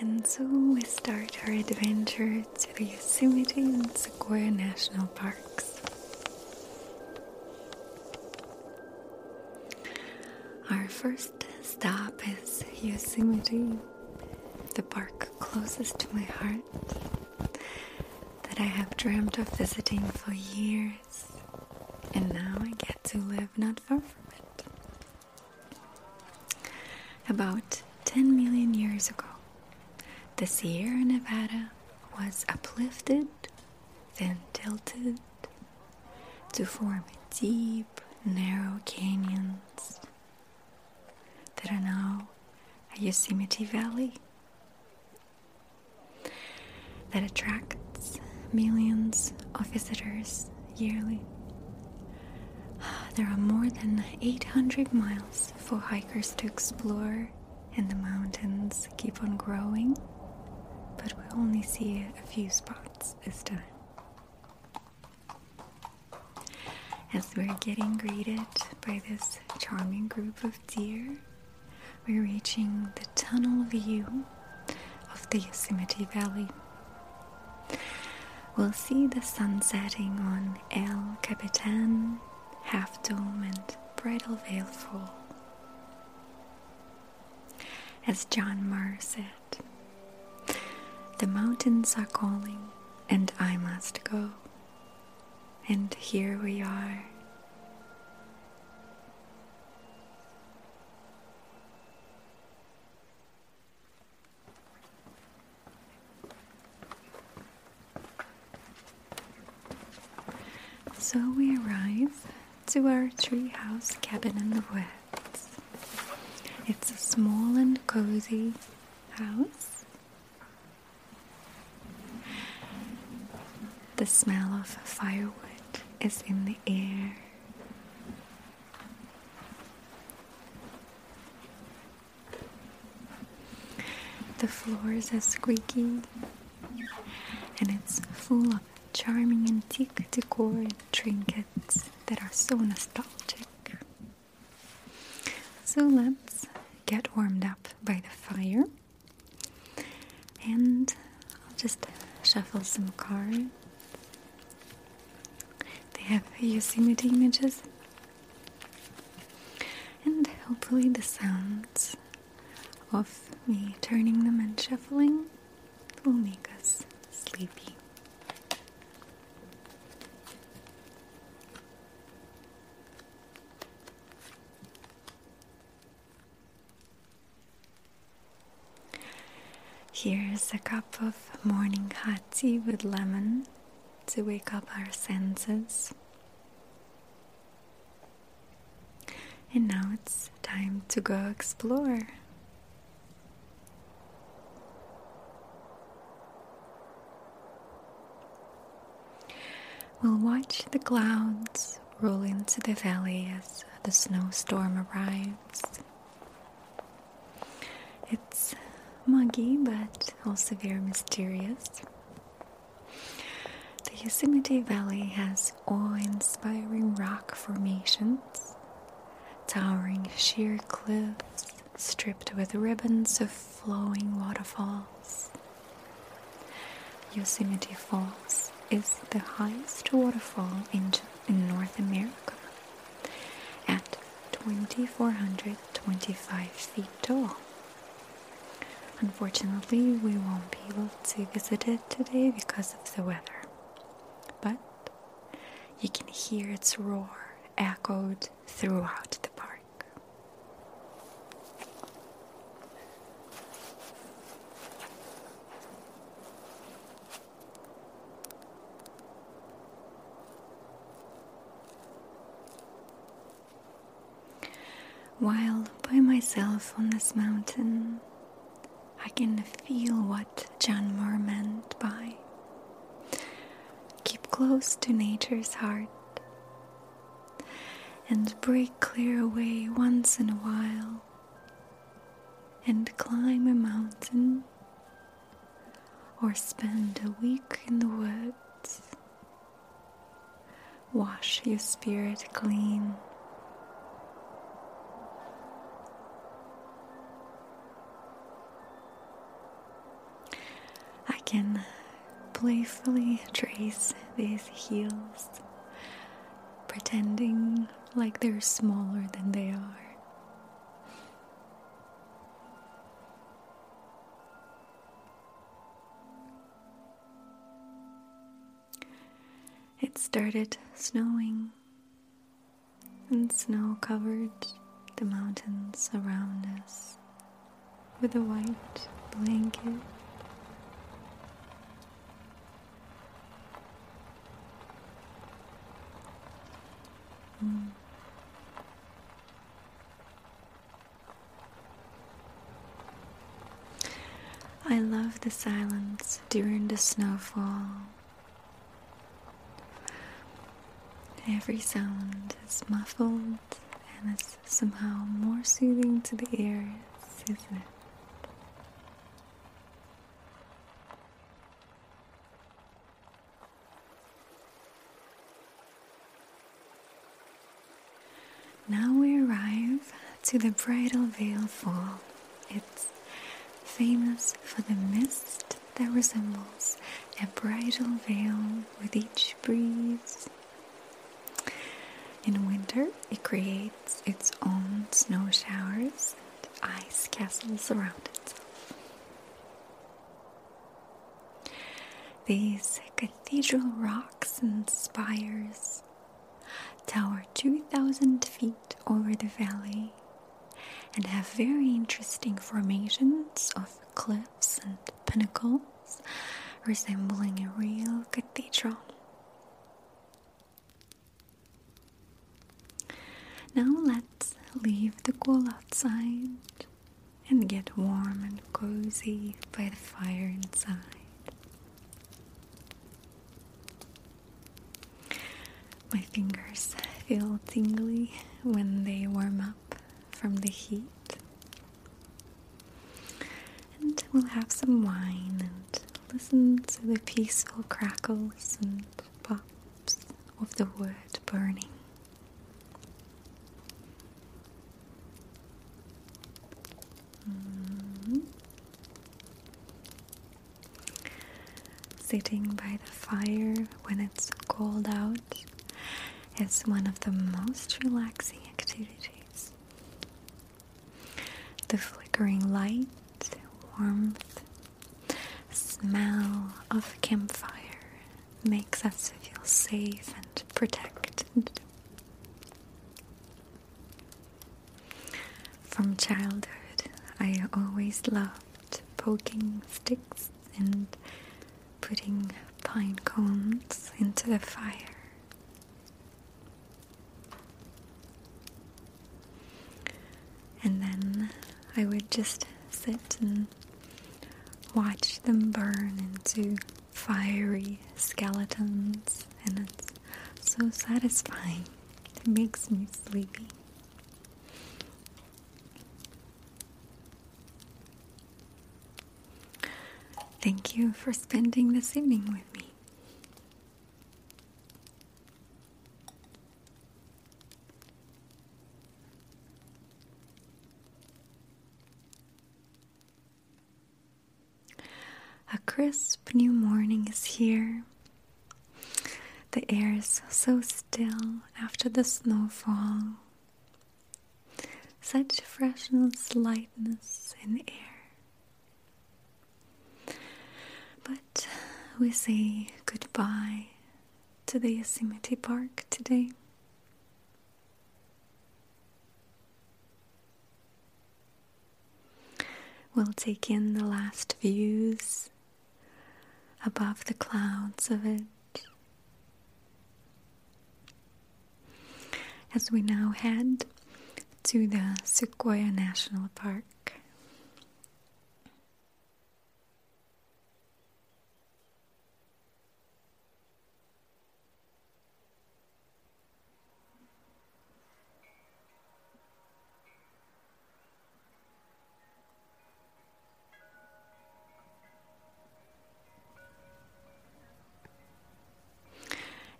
And so we start our adventure to the Yosemite and Sequoia National Parks. Our first stop is Yosemite, the park closest to my heart that I have dreamt of visiting for years, and now I get to live not far from it. About 10 million years ago, the Sierra Nevada was uplifted, then tilted to form deep, narrow canyons that are now a Yosemite Valley that attracts millions of visitors yearly. There are more than 800 miles for hikers to explore, and the mountains keep on growing, but we'll only see a few spots this time. As we're getting greeted by this charming group of deer, we're reaching the tunnel view of the Yosemite Valley. We'll see the sun setting on El Capitan, Half Dome, and Bridal Veil Fall. As John Muir said, the mountains are calling, and I must go. And here we are. So we arrive to our treehouse cabin in the woods. It's a small and cozy house. The smell of firewood is in the air. The floors are squeaky and it's full of charming antique decor and trinkets that are so nostalgic. So let's get warmed up by the fire and I'll just shuffle some cards. Have Yosemite images and hopefully the sounds of me turning them and shuffling will make us sleepy. Here's a cup of morning hot tea with lemon to wake up our senses. And now it's time to go explore. We'll watch the clouds roll into the valley as the snowstorm arrives. It's muggy but also very mysterious. Yosemite Valley has awe inspiring rock formations, towering sheer cliffs stripped with ribbons of flowing waterfalls. Yosemite Falls is the highest waterfall in, in North America at 2,425 feet tall. Unfortunately, we won't be able to visit it today because of the weather, you can hear its roar echoed throughout the park. While by myself on this mountain, I can feel what John Muir meant by close to nature's heart and break clear away once in a while and climb a mountain or spend a week in the woods. Wash your spirit clean. I can playfully trace these heels, pretending like they're smaller than they are. It started snowing, and snow covered the mountains around us with a white blanket. I love the silence during the snowfall. Every sound is muffled and it's somehow more soothing to the ears, isn't it? Now we arrive to the Bridal Veil Fall. It's famous for the mist that resembles a bridal veil with each breeze. In winter, it creates its own snow showers and ice castles around itself. These cathedral rocks and spires tower 2,000 feet over the valley and have very interesting formations of cliffs and pinnacles resembling a real cathedral. Now let's leave the cool outside and get warm and cozy by the fire inside. My fingers feel tingly when they warm up from the heat. And we'll have some wine and listen to the peaceful crackles and pops of the wood burning. Mm. Sitting by the fire when it's cold out is one of the most relaxing activities. The flickering light, warmth, smell of campfire makes us feel safe and protected. From childhood, I always loved poking sticks and putting pine cones into the fire. And then I would just sit and watch them burn into fiery skeletons, and it's so satisfying. It makes me sleepy. Thank you for spending this evening with me. A crisp new morning is here. The air is so still after the snowfall. Such freshness, lightness in air. But we say goodbye to the Yosemite Park today. We'll take in the last views above the clouds of it. As we now head to the Sequoia National Park.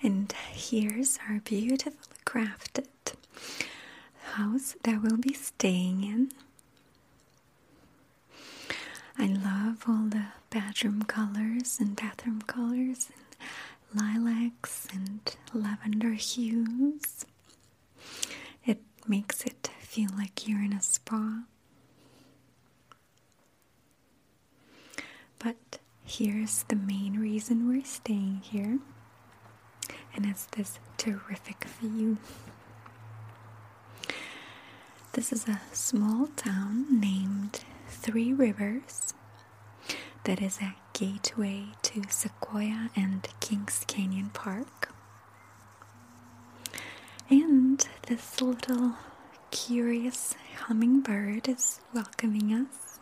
And here's our beautifully crafted house that we'll be staying in. I love all the bedroom colors and bathroom colors and lilacs and lavender hues. It makes it feel like you're in a spa. But here's the main reason we're staying here, and it's this terrific view. This is a small town named Three Rivers that is a gateway to Sequoia and Kings Canyon Park. And this little curious hummingbird is welcoming us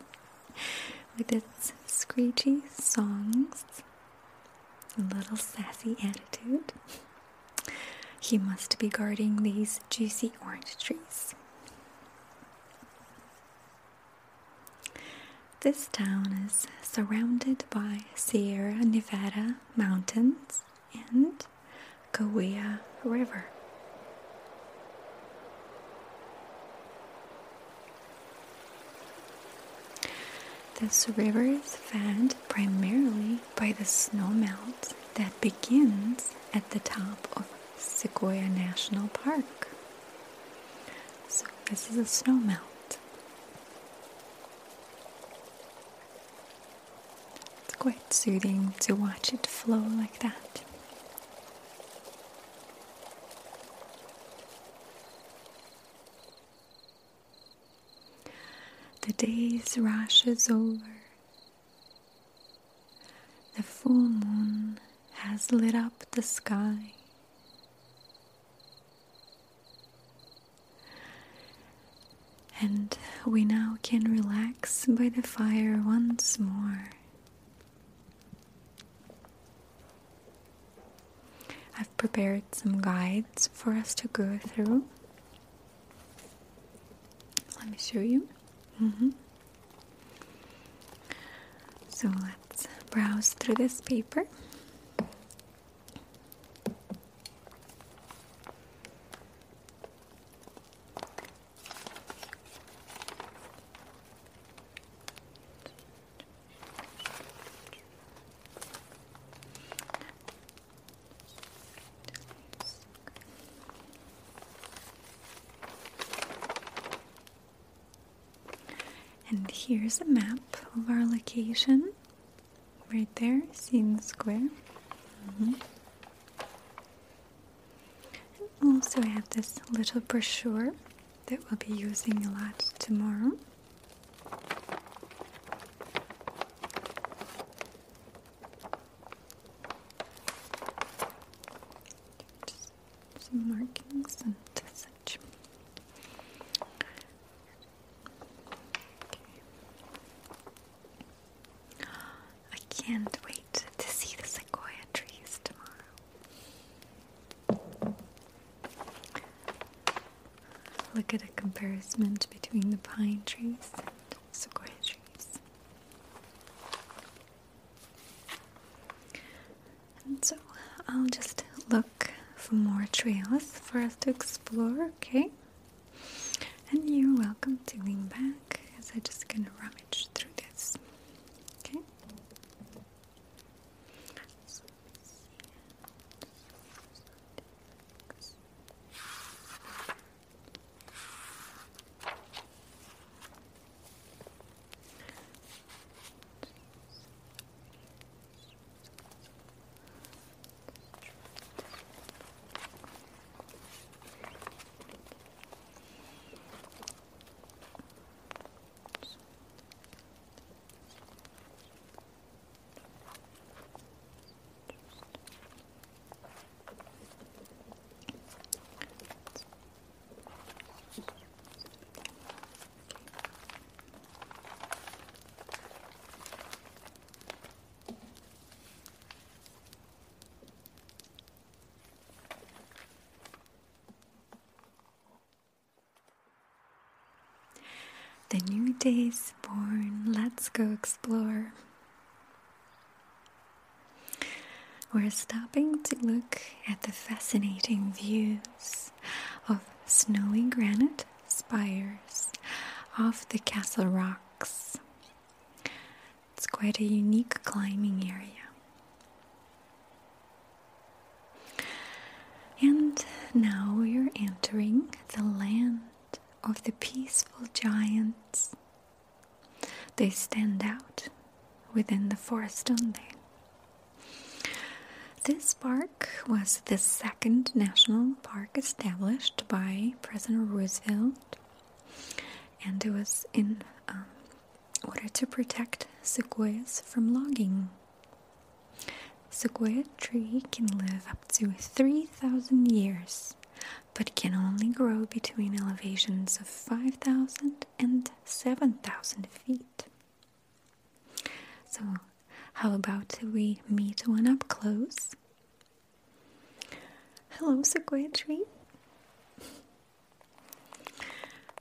with its screechy songs a little sassy attitude. He must be guarding these juicy orange trees. This town is surrounded by Sierra Nevada mountains and Kaweah River. This river is fed primarily by the snowmelt that begins at the top of Sequoia National Park. So, this is a snowmelt. It's quite soothing to watch it flow like that. The day's rush is over. The full moon has lit up the sky. And we now can relax by the fire once more. I've prepared some guides for us to go through. Let me show you. Mm-hmm. So let's browse through this paper. And here's a map of our location. Right there, seen square. Mm-hmm. Also, I have this little brochure that we'll be using a lot tomorrow. Just some markings and such. I can't wait to see the sequoia trees tomorrow. Look at a comparison between the pine trees and sequoia trees. And so I'll just look for more trails for us to explore, okay? And you're welcome to lean back as I just gonna rummage through this. Okay? So, let's see. The new day is born. Let's go explore. We're stopping to look at the fascinating views of snowy granite spires off the castle rocks. It's quite a unique climbing area. And now we're entering the land of the peaceful giants. They stand out within the forest only. This park was the second national park established by President Roosevelt, and it was in um, order to protect sequoias from logging. Sequoia tree can live up to 3,000 years, but can only grow between elevations of 5,000 and 7,000 feet. So, how about we meet one up close? Hello, sequoia tree.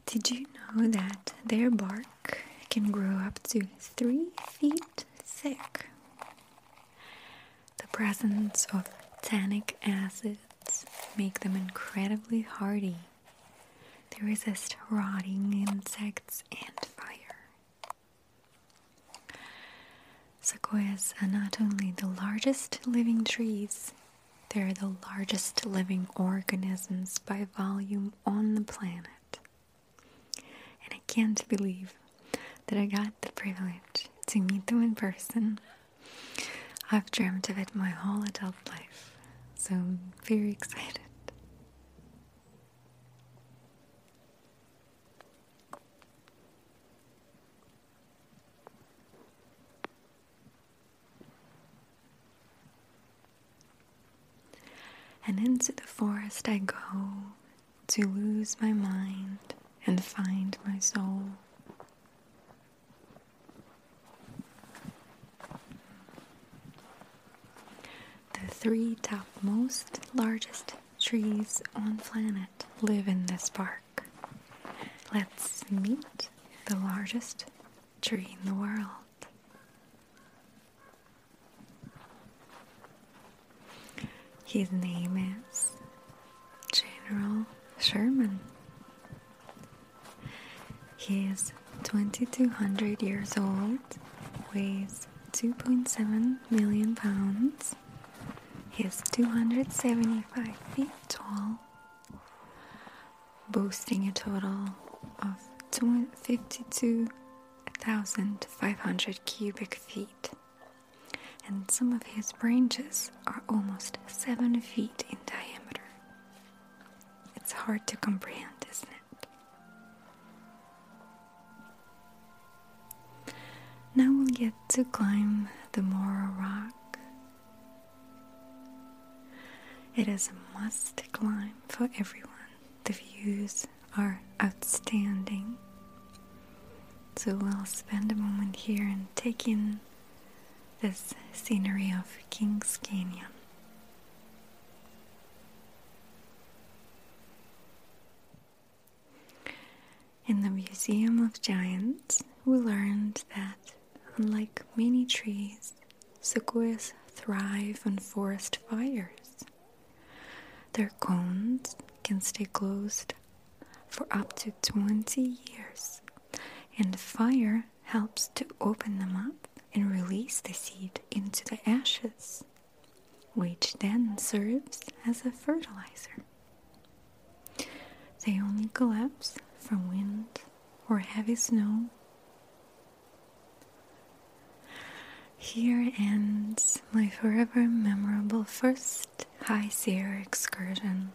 Did you know that their bark can grow up to three feet thick? The presence of tannic acids make them incredibly hardy. They resist rotting insects and fire. Sequoias are not only the largest living trees, they are the largest living organisms by volume on the planet. And I can't believe that I got the privilege to meet them in person. I've dreamt of it my whole adult life, so I'm very excited. And into the forest I go to lose my mind and find my soul. The three topmost largest trees on planet live in this park. Let's meet the largest tree in the world. His name is General Sherman. He is 2200 years old, weighs 2.7 million pounds. He is 275 feet tall, boasting a total of 52,500 cubic feet and some of his branches are almost seven feet in diameter. It's hard to comprehend, isn't it? Now we'll get to climb the Moro Rock. It is a must climb for everyone. The views are outstanding. So we'll spend a moment here and take in this scenery of Kings Canyon. In the Museum of Giants, we learned that, unlike many trees, sequoias thrive on forest fires. Their cones can stay closed for up to 20 years, and fire helps to open them up and release the seed into the ashes, which then serves as a fertilizer. They only collapse from wind or heavy snow. Here ends my forever memorable first High Sierra excursion.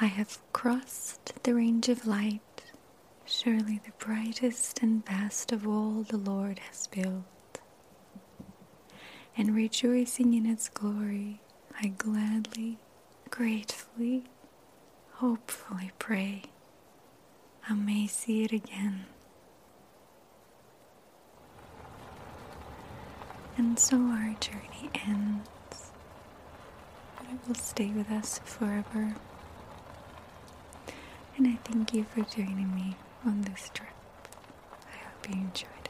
I have crossed the range of light surely the brightest and best of all the Lord has built. And rejoicing in its glory, I gladly, gratefully, hopefully pray I may see it again. And so our journey ends, but it will stay with us forever. And I thank you for joining me on this trip. I hope you enjoyed